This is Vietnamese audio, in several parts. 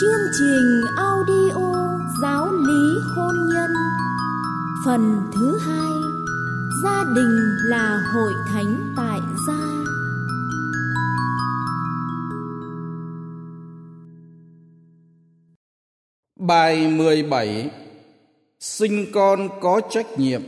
Chương trình audio giáo lý hôn nhân. Phần thứ hai, Gia đình là hội thánh tại gia. Bài 17 Sinh con có trách nhiệm.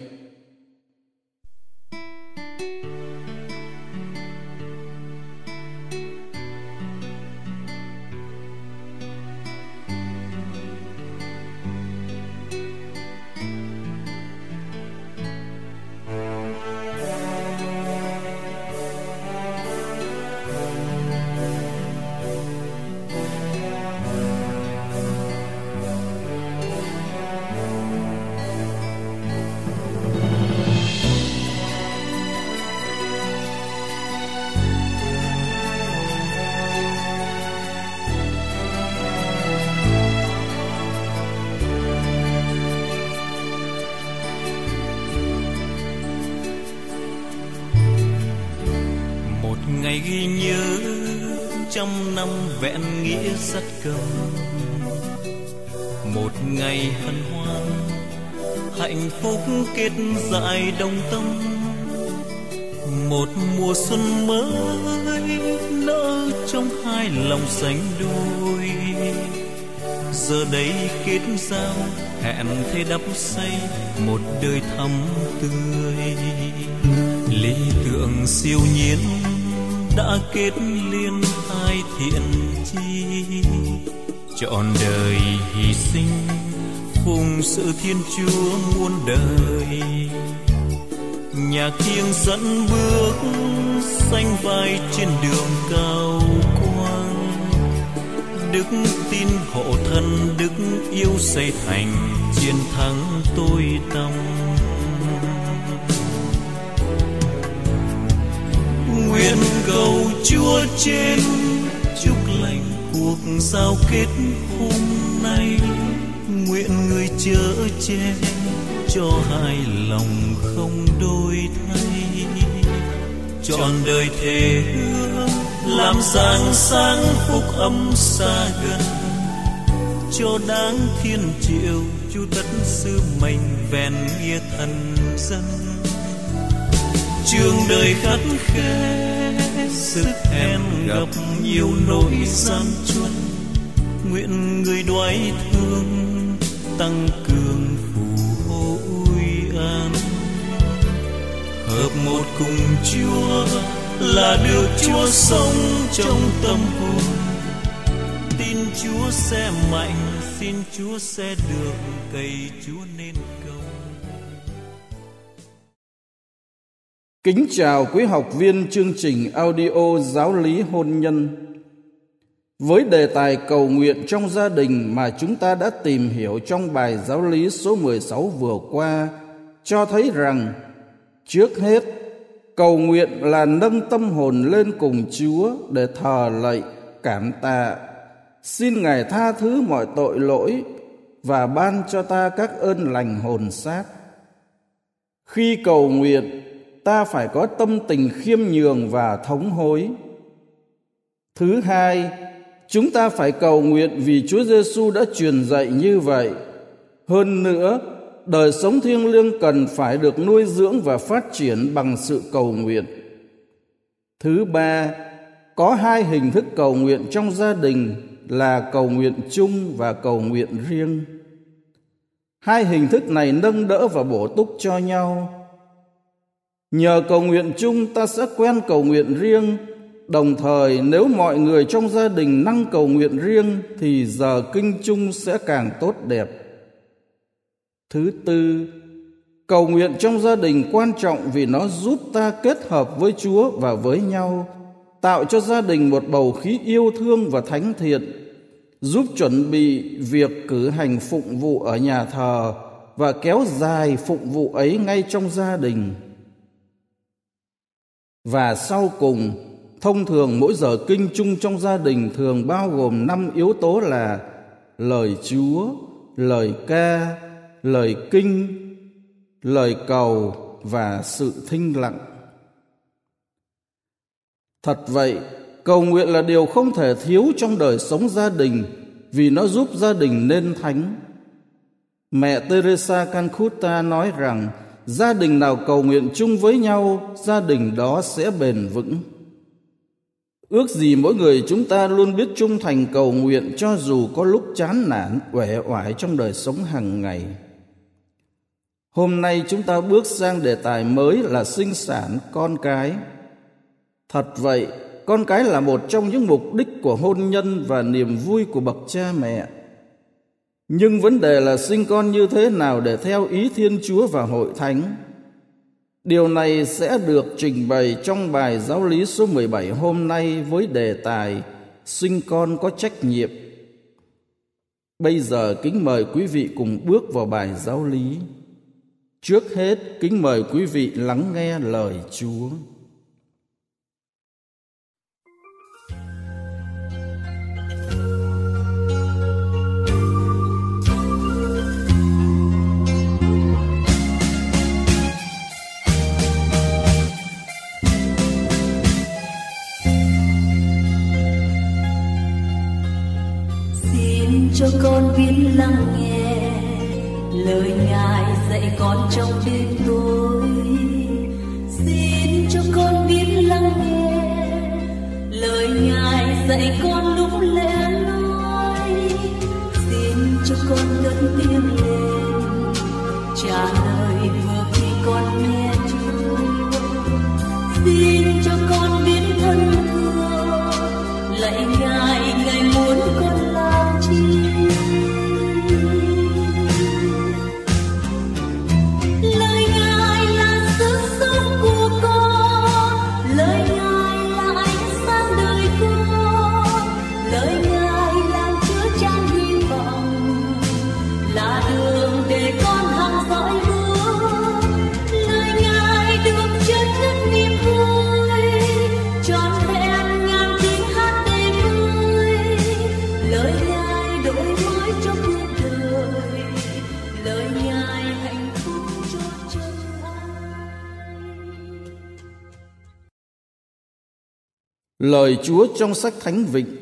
Trăm năm vẹn nghĩa rất cầm. Một ngày hân hoan, hạnh phúc kết dài đồng tâm. Một mùa xuân mới nở trong hai lòng sánh đôi giờ đây kết giao, hẹn thế đắp xây một đời thắm tươi. Lý tưởng siêu nhiên đã kết liên hai thiện chi. Trọn đời hy sinh, phụng sự thiên chúa muôn đời. Nhà kiêng dẫn bước xanh vai trên đường cao quang. Đức tin hộ thân, đức yêu xây thành, chiến thắng tôi tâm nguyện cầu chúa trên chúc lành cuộc giao kết hôm nay. Nguyện người chở che cho hai lòng không đôi thay. Trọn đời thề hứa làm sáng sáng phúc âm xa gần. Cho đáng thiên triệu chu tất sư mình vẹn nghĩa thần dân trường đời khắc khe sức em gặp nhiều nỗi gian truân. Nguyện người đoái thương tăng cường phù hộ uy an hợp một cùng chúa là được chúa sống trong tâm hồn. Tin chúa sẽ mạnh, xin chúa sẽ được cày chúa nên Kính chào quý học viên chương trình audio giáo lý hôn nhân. Với đề tài cầu nguyện trong gia đình mà chúng ta đã tìm hiểu trong bài giáo lý số 16 vừa qua, cho thấy rằng trước hết cầu nguyện là nâng tâm hồn lên cùng Chúa để thờ lạy, cảm tạ, xin Ngài tha thứ mọi tội lỗi và ban cho ta các ơn lành hồn xác. Khi cầu nguyện, ta phải có tâm tình khiêm nhường và thống hối. Thứ hai, chúng ta phải cầu nguyện vì Chúa Giêsu đã truyền dạy như vậy. Hơn nữa, đời sống thiêng liêng cần phải được nuôi dưỡng và phát triển bằng sự cầu nguyện. Thứ ba, có hai hình thức cầu nguyện trong gia đình là cầu nguyện chung và cầu nguyện riêng. Hai hình thức này nâng đỡ và bổ túc cho nhau Nhờ cầu nguyện chung ta sẽ quen cầu nguyện riêng, đồng thời nếu mọi người trong gia đình năng cầu nguyện riêng thì giờ kinh chung sẽ càng tốt đẹp. Thứ tư, cầu nguyện trong gia đình quan trọng vì nó giúp ta kết hợp với Chúa và với nhau, tạo cho gia đình một bầu khí yêu thương và thánh thiện, giúp chuẩn bị việc cử hành phụng vụ ở nhà thờ và kéo dài phụng vụ ấy ngay trong gia đình. Và sau cùng, thông thường mỗi giờ kinh chung trong gia đình thường bao gồm năm yếu tố là lời Chúa, lời ca, lời kinh, lời cầu và sự thinh lặng. Thật vậy, cầu nguyện là điều không thể thiếu trong đời sống gia đình vì nó giúp gia đình nên thánh. Mẹ Teresa Calcutta nói rằng gia đình nào cầu nguyện chung với nhau, gia đình đó sẽ bền vững. Ước gì mỗi người chúng ta luôn biết trung thành cầu nguyện cho dù có lúc chán nản, uể oải trong đời sống hàng ngày. Hôm nay chúng ta bước sang đề tài mới là sinh sản con cái. Thật vậy, con cái là một trong những mục đích của hôn nhân và niềm vui của bậc cha mẹ. Nhưng vấn đề là sinh con như thế nào để theo ý Thiên Chúa và Hội Thánh. Điều này sẽ được trình bày trong bài giáo lý số 17 hôm nay với đề tài Sinh con có trách nhiệm. Bây giờ kính mời quý vị cùng bước vào bài giáo lý. Trước hết, kính mời quý vị lắng nghe lời Chúa. Con biết lắng nghe. Lời ngài dạy con trong đêm tối. Xin cho con biết lắng nghe. Lời ngài dạy con lúc lẽ loi. Xin cho con cất tiếng lên. Trả lời vừa khi con nghe. Lời Chúa trong sách Thánh Vịnh.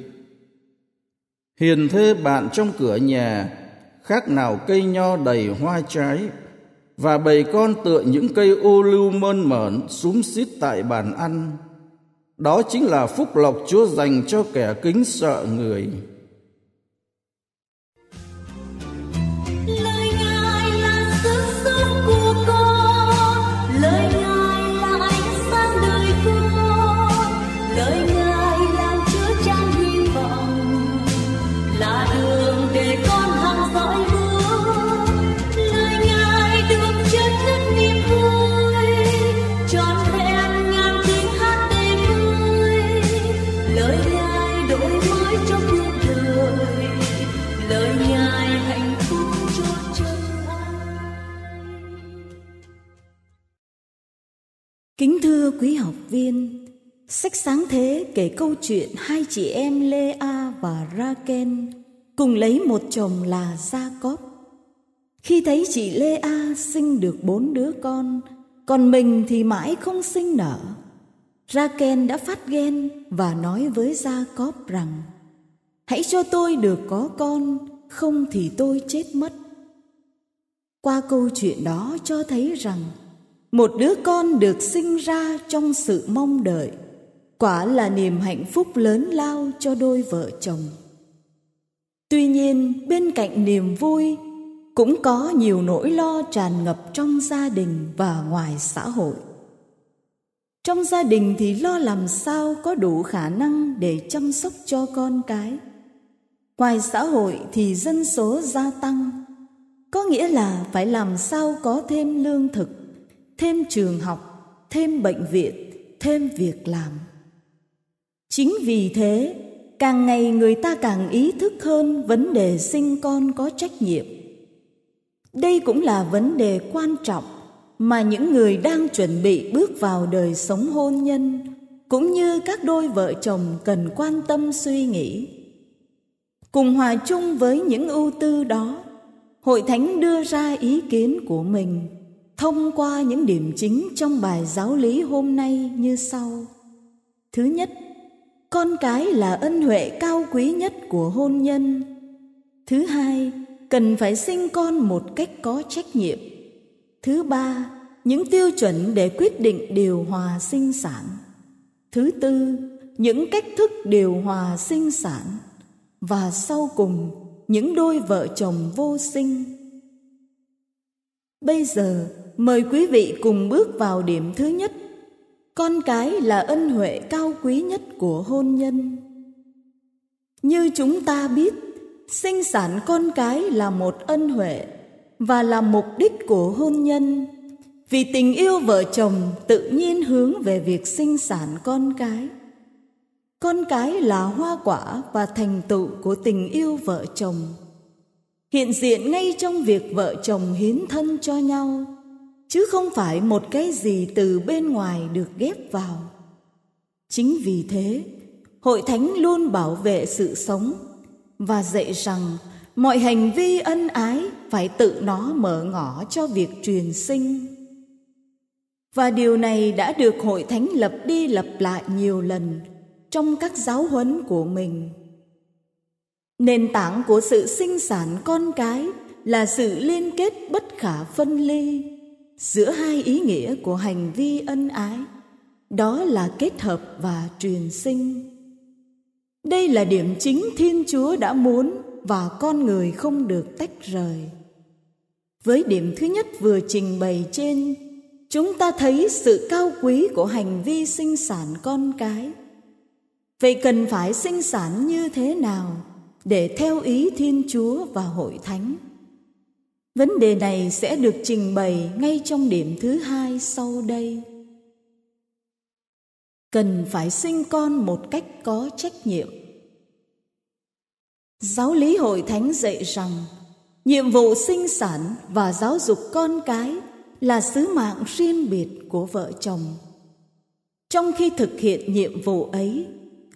Hiền thê bạn trong cửa nhà, Khác nào cây nho đầy hoa trái, Và bầy con tựa những cây ô lưu mơn mởn xúm xít tại bàn ăn. Đó chính là phúc lộc Chúa dành cho kẻ kính sợ người. Thưa quý học viên, sách sáng thế kể câu chuyện hai chị em Lea và Raken cùng lấy một chồng là Jacob. Khi thấy chị Lea sinh được bốn đứa con, còn mình thì mãi không sinh nở, Raken đã phát ghen và nói với Jacob rằng Hãy cho tôi được có con, không thì tôi chết mất. Qua câu chuyện đó cho thấy rằng một đứa con được sinh ra trong sự mong đợi. Quả là niềm hạnh phúc lớn lao cho đôi vợ chồng. Tuy nhiên, bên cạnh niềm vui, cũng có nhiều nỗi lo tràn ngập trong gia đình và ngoài xã hội. Trong gia đình thì lo làm sao có đủ khả năng để chăm sóc cho con cái. Ngoài xã hội thì dân số gia tăng, có nghĩa là phải làm sao có thêm lương thực thêm trường học, thêm bệnh viện, thêm việc làm. Chính vì thế, càng ngày người ta càng ý thức hơn vấn đề sinh con có trách nhiệm. Đây cũng là vấn đề quan trọng mà những người đang chuẩn bị bước vào đời sống hôn nhân cũng như các đôi vợ chồng cần quan tâm suy nghĩ. Cùng hòa chung với những ưu tư đó, hội thánh đưa ra ý kiến của mình thông qua những điểm chính trong bài giáo lý hôm nay như sau. Thứ nhất, con cái là ân huệ cao quý nhất của hôn nhân. Thứ hai, cần phải sinh con một cách có trách nhiệm. Thứ ba, những tiêu chuẩn để quyết định điều hòa sinh sản. Thứ tư, những cách thức điều hòa sinh sản. Và sau cùng, những đôi vợ chồng vô sinh. Bây giờ mời quý vị cùng bước vào điểm thứ nhất. Con cái là ân huệ cao quý nhất của hôn nhân. Như chúng ta biết, sinh sản con cái là một ân huệ và là mục đích của hôn nhân. Vì tình yêu vợ chồng tự nhiên hướng về việc sinh sản con cái. Con cái là hoa quả và thành tựu của tình yêu vợ chồng. Hiện diện ngay trong việc vợ chồng hiến thân cho nhau chứ không phải một cái gì từ bên ngoài được ghép vào. Chính vì thế, hội thánh luôn bảo vệ sự sống và dạy rằng mọi hành vi ân ái phải tự nó mở ngõ cho việc truyền sinh. Và điều này đã được hội thánh lập đi lập lại nhiều lần trong các giáo huấn của mình. Nền tảng của sự sinh sản con cái là sự liên kết bất khả phân ly giữa hai ý nghĩa của hành vi ân ái, đó là kết hợp và truyền sinh. Đây là điểm chính thiên chúa đã muốn và con người không được tách rời. Với điểm thứ nhất vừa trình bày trên, chúng ta thấy sự cao quý của hành vi sinh sản con cái. Vậy cần phải sinh sản như thế nào để theo ý thiên chúa và hội thánh? Vấn đề này sẽ được trình bày ngay trong điểm thứ hai sau đây. Cần phải sinh con một cách có trách nhiệm. Giáo lý hội thánh dạy rằng, nhiệm vụ sinh sản và giáo dục con cái là sứ mạng riêng biệt của vợ chồng. Trong khi thực hiện nhiệm vụ ấy,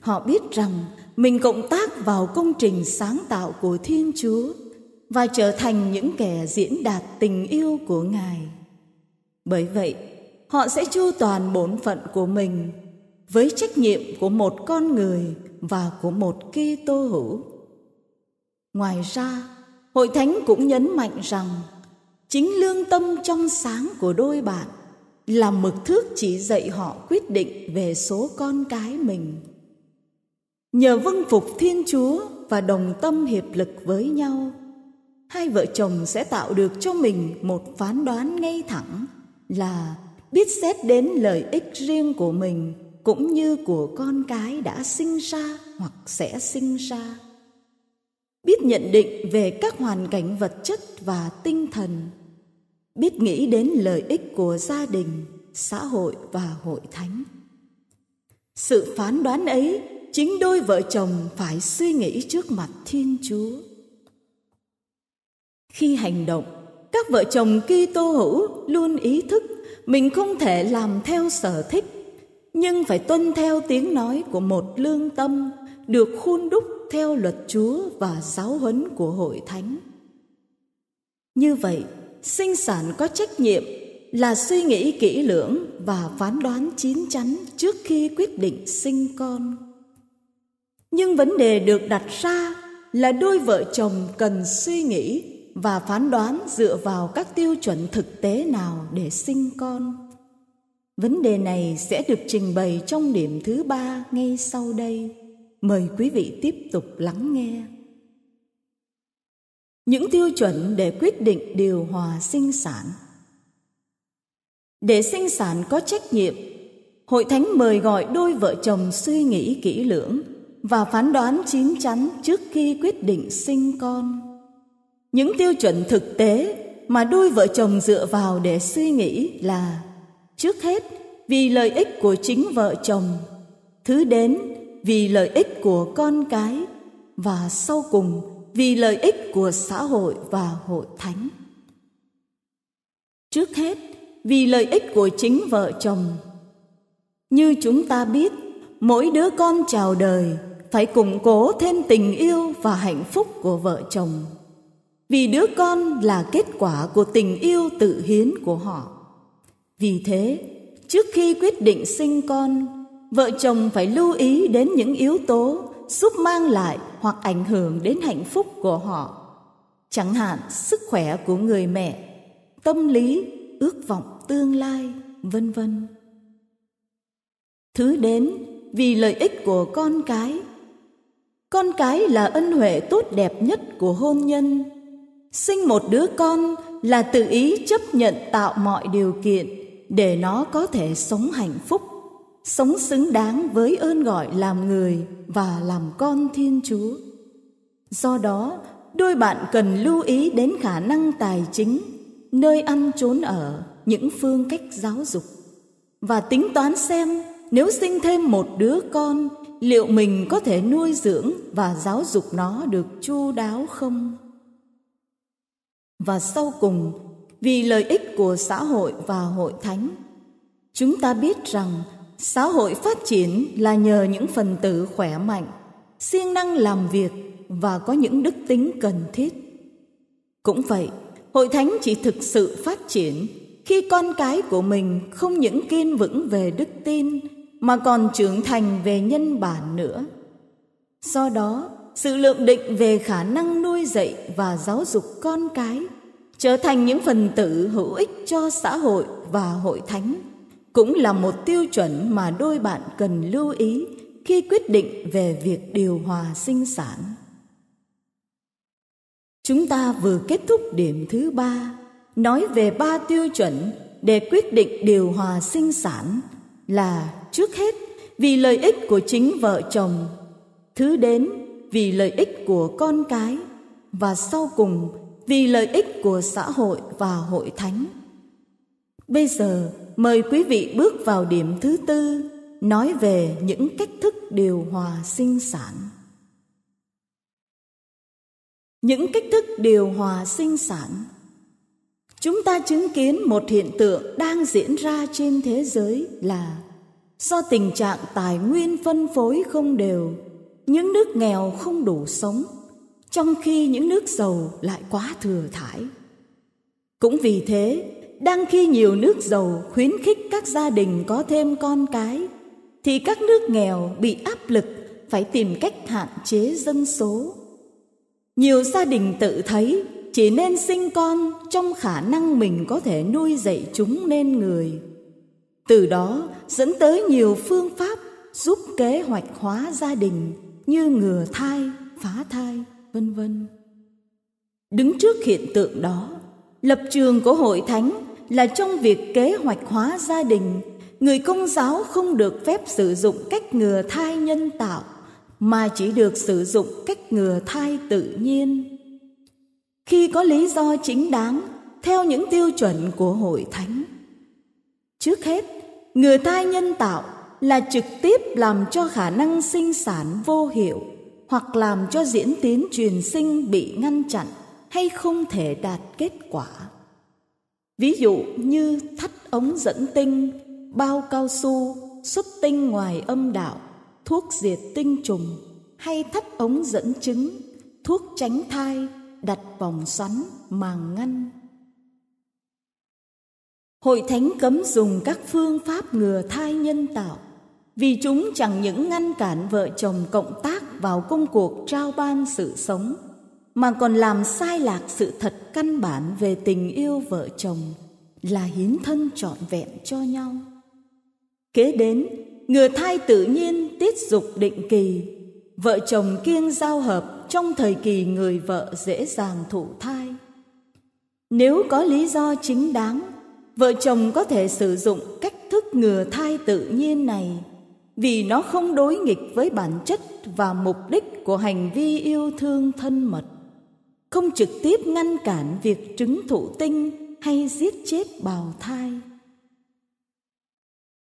họ biết rằng mình cộng tác vào công trình sáng tạo của thiên chúa và trở thành những kẻ diễn đạt tình yêu của ngài bởi vậy họ sẽ chu toàn bổn phận của mình với trách nhiệm của một con người và của một Kitô hữu. Ngoài ra, Hội Thánh cũng nhấn mạnh rằng chính lương tâm trong sáng của đôi bạn là mực thước chỉ dạy họ quyết định về số con cái mình. Nhờ vâng phục Thiên Chúa và đồng tâm hiệp lực với nhau, hai vợ chồng sẽ tạo được cho mình một phán đoán ngay thẳng là biết xét đến lợi ích riêng của mình cũng như của con cái đã sinh ra hoặc sẽ sinh ra. Biết nhận định về các hoàn cảnh vật chất và tinh thần. Biết nghĩ đến lợi ích của gia đình, xã hội và hội thánh. Sự phán đoán ấy chính đôi vợ chồng phải suy nghĩ trước mặt thiên chúa khi hành động các vợ chồng Kitô hữu luôn ý thức mình không thể làm theo sở thích nhưng phải tuân theo tiếng nói của một lương tâm được khuôn đúc theo luật Chúa và giáo huấn của hội thánh. Như vậy, sinh sản có trách nhiệm là suy nghĩ kỹ lưỡng và phán đoán chín chắn trước khi quyết định sinh con. Nhưng vấn đề được đặt ra là đôi vợ chồng cần suy nghĩ và phán đoán dựa vào các tiêu chuẩn thực tế nào để sinh con. Vấn đề này sẽ được trình bày trong điểm thứ ba ngay sau đây. Mời quý vị tiếp tục lắng nghe. Những tiêu chuẩn để quyết định điều hòa sinh sản. Để sinh sản có trách nhiệm, hội thánh mời gọi đôi vợ chồng suy nghĩ kỹ lưỡng và phán đoán chín chắn trước khi quyết định sinh con những tiêu chuẩn thực tế mà đôi vợ chồng dựa vào để suy nghĩ là, trước hết, vì lợi ích của chính vợ chồng, thứ đến, vì lợi ích của con cái, và sau cùng, vì lợi ích của xã hội và hội thánh. Trước hết, vì lợi ích của chính vợ chồng. Như chúng ta biết, mỗi đứa con chào đời phải củng cố thêm tình yêu và hạnh phúc của vợ chồng vì đứa con là kết quả của tình yêu tự hiến của họ. Vì thế, trước khi quyết định sinh con, vợ chồng phải lưu ý đến những yếu tố giúp mang lại hoặc ảnh hưởng đến hạnh phúc của họ. Chẳng hạn, sức khỏe của người mẹ, tâm lý, ước vọng tương lai, vân vân. Thứ đến, vì lợi ích của con cái. Con cái là ân huệ tốt đẹp nhất của hôn nhân sinh một đứa con là tự ý chấp nhận tạo mọi điều kiện để nó có thể sống hạnh phúc, sống xứng đáng với ơn gọi làm người và làm con thiên chúa. Do đó, đôi bạn cần lưu ý đến khả năng tài chính, nơi ăn trốn ở, những phương cách giáo dục. Và tính toán xem nếu sinh thêm một đứa con, liệu mình có thể nuôi dưỡng và giáo dục nó được chu đáo không? Và sau cùng, vì lợi ích của xã hội và hội thánh. Chúng ta biết rằng xã hội phát triển là nhờ những phần tử khỏe mạnh, siêng năng làm việc và có những đức tính cần thiết. Cũng vậy, hội thánh chỉ thực sự phát triển khi con cái của mình không những kiên vững về đức tin mà còn trưởng thành về nhân bản nữa. Do đó sự lượng định về khả năng nuôi dạy và giáo dục con cái trở thành những phần tử hữu ích cho xã hội và hội thánh, cũng là một tiêu chuẩn mà đôi bạn cần lưu ý khi quyết định về việc điều hòa sinh sản. Chúng ta vừa kết thúc điểm thứ ba, nói về ba tiêu chuẩn để quyết định điều hòa sinh sản là trước hết vì lợi ích của chính vợ chồng, thứ đến vì lợi ích của con cái và sau cùng vì lợi ích của xã hội và hội thánh. Bây giờ, mời quý vị bước vào điểm thứ tư, nói về những cách thức điều hòa sinh sản. Những cách thức điều hòa sinh sản. Chúng ta chứng kiến một hiện tượng đang diễn ra trên thế giới là do tình trạng tài nguyên phân phối không đều những nước nghèo không đủ sống, trong khi những nước giàu lại quá thừa thải. Cũng vì thế, đang khi nhiều nước giàu khuyến khích các gia đình có thêm con cái, thì các nước nghèo bị áp lực phải tìm cách hạn chế dân số. Nhiều gia đình tự thấy chỉ nên sinh con trong khả năng mình có thể nuôi dạy chúng nên người. Từ đó dẫn tới nhiều phương pháp giúp kế hoạch hóa gia đình như ngừa thai, phá thai, vân vân. Đứng trước hiện tượng đó, lập trường của hội thánh là trong việc kế hoạch hóa gia đình. Người công giáo không được phép sử dụng cách ngừa thai nhân tạo, mà chỉ được sử dụng cách ngừa thai tự nhiên. Khi có lý do chính đáng, theo những tiêu chuẩn của hội thánh. Trước hết, ngừa thai nhân tạo là trực tiếp làm cho khả năng sinh sản vô hiệu, hoặc làm cho diễn tiến truyền sinh bị ngăn chặn hay không thể đạt kết quả. Ví dụ như thắt ống dẫn tinh, bao cao su, xuất tinh ngoài âm đạo, thuốc diệt tinh trùng, hay thắt ống dẫn trứng thuốc tránh thai, đặt vòng xoắn, màng ngăn. Hội thánh cấm dùng các phương pháp ngừa thai nhân tạo vì chúng chẳng những ngăn cản vợ chồng cộng tác vào công cuộc trao ban sự sống, mà còn làm sai lạc sự thật căn bản về tình yêu vợ chồng là hiến thân trọn vẹn cho nhau. Kế đến ngừa thai tự nhiên tiết dục định kỳ, vợ chồng kiêng giao hợp trong thời kỳ người vợ dễ dàng thụ thai. Nếu có lý do chính đáng, vợ chồng có thể sử dụng cách thức ngừa thai tự nhiên này vì nó không đối nghịch với bản chất và mục đích của hành vi yêu thương thân mật. Không trực tiếp ngăn cản việc trứng thụ tinh hay giết chết bào thai.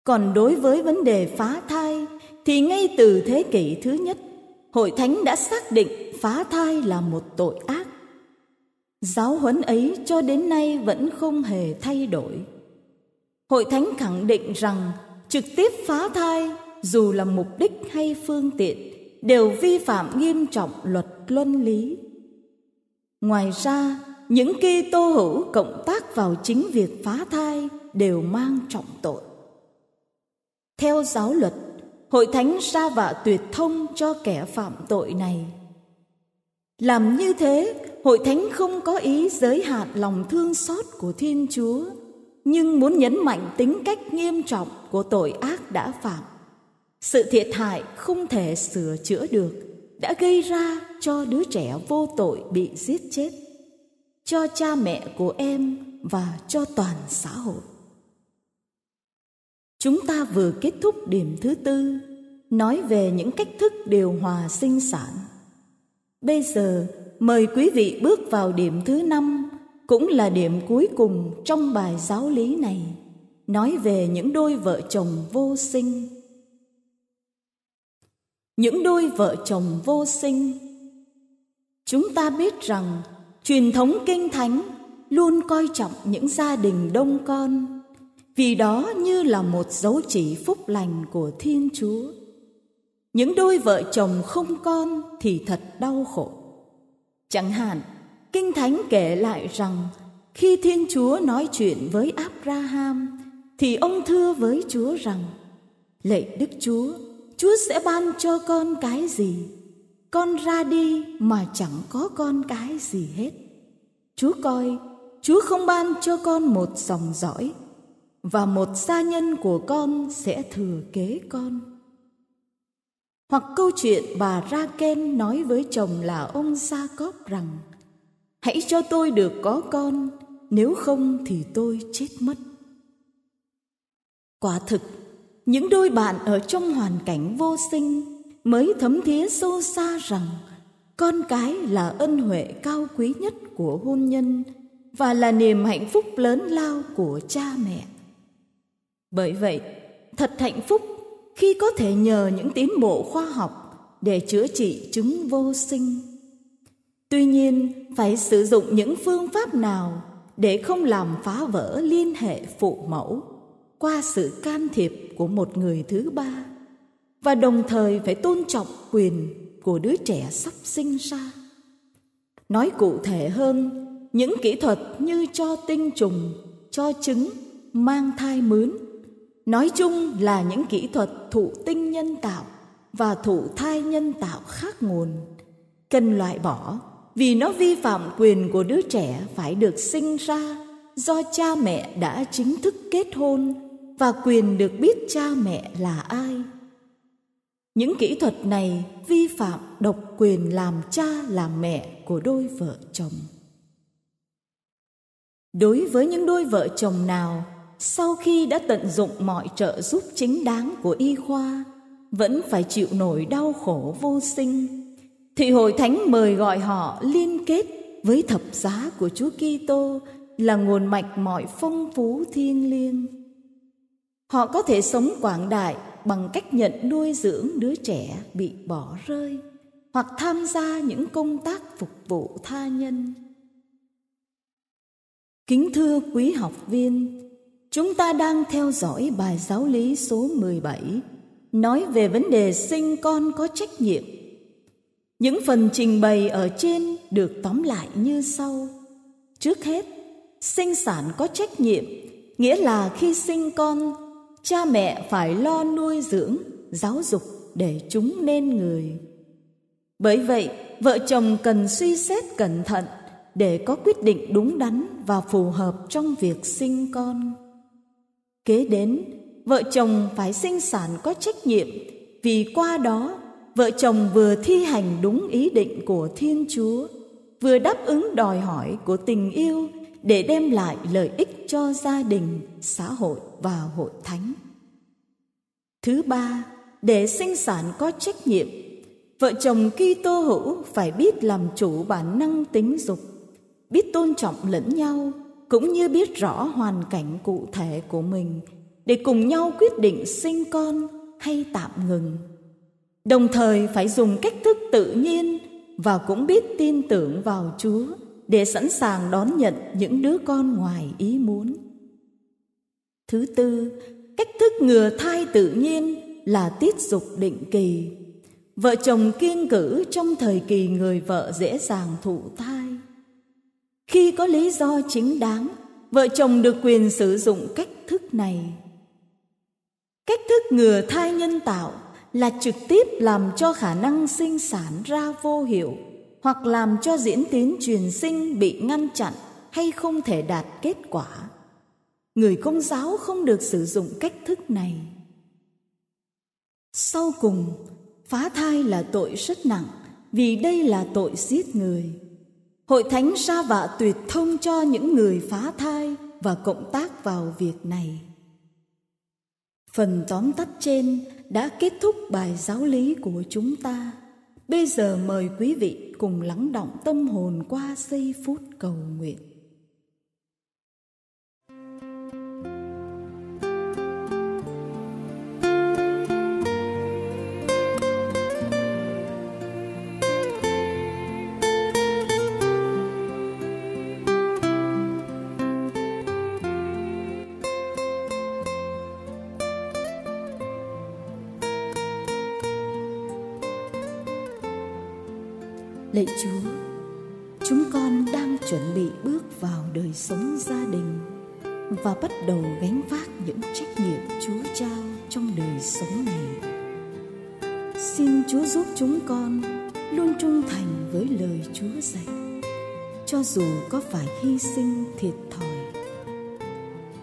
Còn đối với vấn đề phá thai, thì ngay từ thế kỷ thứ nhất, hội thánh đã xác định phá thai là một tội ác. Giáo huấn ấy cho đến nay vẫn không hề thay đổi. Hội thánh khẳng định rằng trực tiếp phá thai dù là mục đích hay phương tiện đều vi phạm nghiêm trọng luật luân lý. Ngoài ra những kỳ tô hữu cộng tác vào chính việc phá thai đều mang trọng tội. Theo giáo luật hội thánh sa vạ tuyệt thông cho kẻ phạm tội này. Làm như thế, hội thánh không có ý giới hạn lòng thương xót của Thiên Chúa, nhưng muốn nhấn mạnh tính cách nghiêm trọng của tội ác đã phạm. Sự thiệt hại không thể sửa chữa được đã gây ra cho đứa trẻ vô tội bị giết chết, cho cha mẹ của em và cho toàn xã hội. Chúng ta vừa kết thúc điểm thứ tư, nói về những cách thức điều hòa sinh sản. Bây giờ, mời quý vị bước vào điểm thứ năm, cũng là điểm cuối cùng trong bài giáo lý này, nói về những đôi vợ chồng vô sinh. Những đôi vợ chồng vô sinh. Chúng ta biết rằng, truyền thống kinh thánh luôn coi trọng những gia đình đông con, vì đó như là một dấu chỉ phúc lành của thiên chúa. Những đôi vợ chồng không con thì thật đau khổ. Chẳng hạn, kinh thánh kể lại rằng, khi thiên chúa nói chuyện với abraham thì ông thưa với chúa rằng, lạy đức chúa chúa sẽ ban cho con cái gì? Con ra đi mà chẳng có con cái gì hết. Chúa coi, chúa không ban cho con một dòng dõi, và một gia nhân của con sẽ thừa kế con. Hoặc câu chuyện bà Raquel nói với chồng là ông Jacob rằng, hãy cho tôi được có con, nếu không thì tôi chết mất. Quả thực những đôi bạn ở trong hoàn cảnh vô sinh mới thấm thía sâu xa rằng con cái là ân huệ cao quý nhất của hôn nhân và là niềm hạnh phúc lớn lao của cha mẹ. Bởi vậy, thật hạnh phúc khi có thể nhờ những tiến bộ khoa học để chữa trị chứng vô sinh. Tuy nhiên, phải sử dụng những phương pháp nào để không làm phá vỡ liên hệ phụ mẫu? Qua sự can thiệp của một người thứ ba, và đồng thời phải tôn trọng quyền của đứa trẻ sắp sinh ra. Nói cụ thể hơn, những kỹ thuật như cho tinh trùng, cho trứng, mang thai mướn, nói chung là những kỹ thuật thụ tinh nhân tạo và thụ thai nhân tạo khác nguồn. Cần loại bỏ, vì nó vi phạm quyền của đứa trẻ phải được sinh ra do cha mẹ đã chính thức kết hôn và quyền được biết cha mẹ là ai những kỹ thuật này vi phạm độc quyền làm cha, làm mẹ của đôi vợ chồng đối với những đôi vợ chồng nào, sau khi đã tận dụng mọi trợ giúp chính đáng của y khoa, vẫn phải chịu nổi đau khổ vô sinh, thì hội thánh mời gọi họ liên kết với thập giá của Chúa Kitô là nguồn mạch mọi phong phú thiêng liêng. Họ có thể sống quảng đại bằng cách nhận nuôi dưỡng đứa trẻ bị bỏ rơi hoặc tham gia những công tác phục vụ tha nhân. Kính thưa quý học viên, chúng ta đang theo dõi bài giáo lý số 17 nói về vấn đề sinh con có trách nhiệm. Những phần trình bày ở trên được tóm lại như sau. Trước hết, sinh sản có trách nhiệm nghĩa là khi sinh con, cha mẹ phải lo nuôi dưỡng, giáo dục để chúng nên người. Bởi vậy, vợ chồng cần suy xét cẩn thận để có quyết định đúng đắn và phù hợp trong việc sinh con. Kế đến, vợ chồng phải sinh sản có trách nhiệm vì qua đó vợ chồng vừa thi hành đúng ý định của Thiên Chúa, vừa đáp ứng đòi hỏi của tình yêu để đem lại lợi ích cho gia đình, xã hội và hội thánh. Thứ ba, để sinh sản có trách nhiệm, vợ chồng Kitô hữu phải biết làm chủ bản năng tính dục, biết tôn trọng lẫn nhau cũng như biết rõ hoàn cảnh cụ thể của mình để cùng nhau quyết định sinh con hay tạm ngừng đồng thời phải dùng cách thức tự nhiên và cũng biết tin tưởng vào chúa để sẵn sàng đón nhận những đứa con ngoài ý muốn. Thứ tư, cách thức ngừa thai tự nhiên là tiết dục định kỳ. Vợ chồng kiên cử trong thời kỳ người vợ dễ dàng thụ thai. Khi có lý do chính đáng, vợ chồng được quyền sử dụng cách thức này. Cách thức ngừa thai nhân tạo là trực tiếp làm cho khả năng sinh sản ra vô hiệu hoặc làm cho diễn tiến truyền sinh bị ngăn chặn hay không thể đạt kết quả. Người công giáo không được sử dụng cách thức này. Sau cùng, phá thai là tội rất nặng vì đây là tội giết người. Hội thánh sa vạ tuyệt thông cho những người phá thai và cộng tác vào việc này. Phần tóm tắt trên đã kết thúc bài giáo lý của chúng ta bây giờ mời quý vị cùng lắng động tâm hồn qua giây phút cầu nguyện. Lạy chúa. Chúng con đang chuẩn bị bước vào đời sống gia đình và bắt đầu gánh vác những trách nhiệm chúa trao trong đời sống này. Xin chúa giúp chúng con luôn trung thành với lời chúa dạy, cho dù có phải hy sinh thiệt thòi.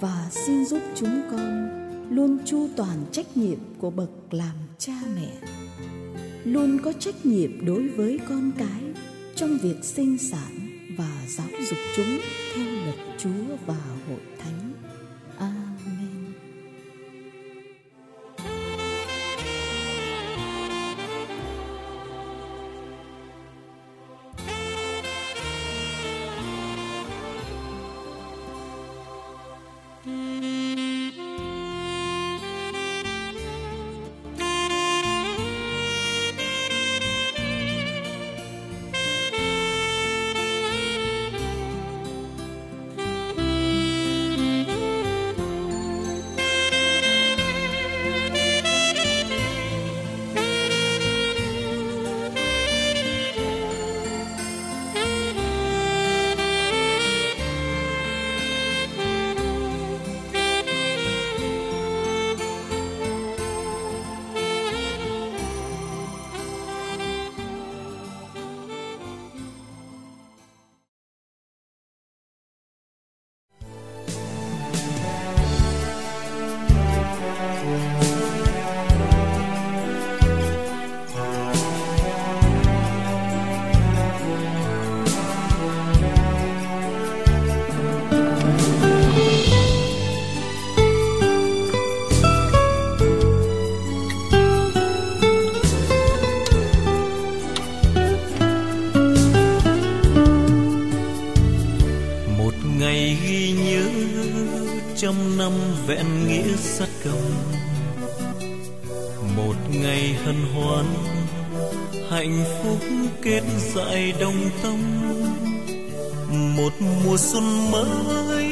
Và xin giúp chúng con luôn chu toàn trách nhiệm của bậc làm cha mẹ, luôn có trách nhiệm đối với con cái trong việc sinh sản và giáo dục chúng theo luật Chúa và hội dại đồng tâm. Một mùa xuân mới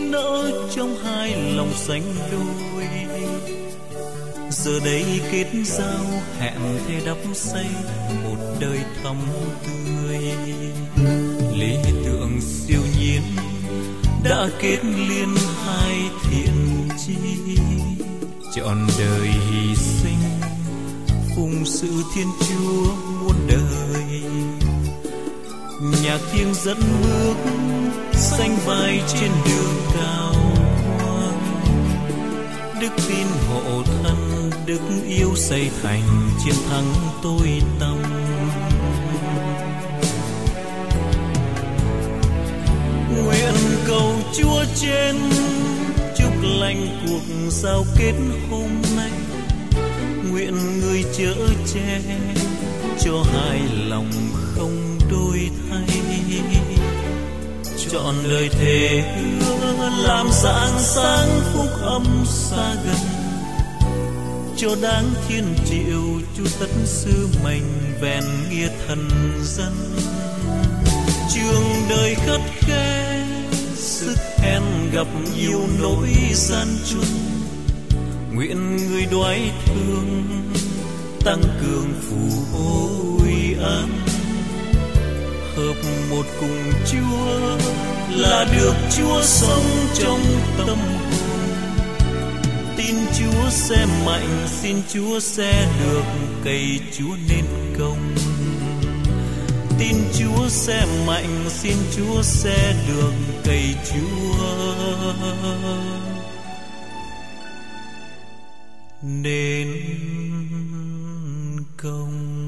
nở trong hai lòng xanh đôi. Giờ đây kết giao hẹn thề đắp xây một đời thắm tươi. Lý tưởng siêu nhiên đã kết liên hai thiện chi. Chọn đời hy sinh phụng sự thiên chúa nhà thiêng dẫn bước xanh vai trên đường cao hoang. Đức tin hộ thân, đức yêu xây thành chiến thắng tôi tâm. Nguyện cầu chúa trên, chúc lành cuộc giao kết hôm nay. Nguyện người chở che cho hai lòng không đổi thay. Chọn lời thề hứa làm sáng sáng phúc âm xa gần. Cho đáng thiên triệu chu tất sư mình vẹn nghĩa thần dân. Trường đời khất khe, sức hèn gặp nhiều nỗi gian truân. Nguyện người đoái thương, tăng cường phù hồi an hợp một cùng chúa, là được chúa sống trong tâm hồn. Tin chúa sẽ mạnh, xin chúa sẽ được cày chúa nên công. Tin Chúa sẽ mạnh, xin Chúa sẽ được cày Chúa. Nên công.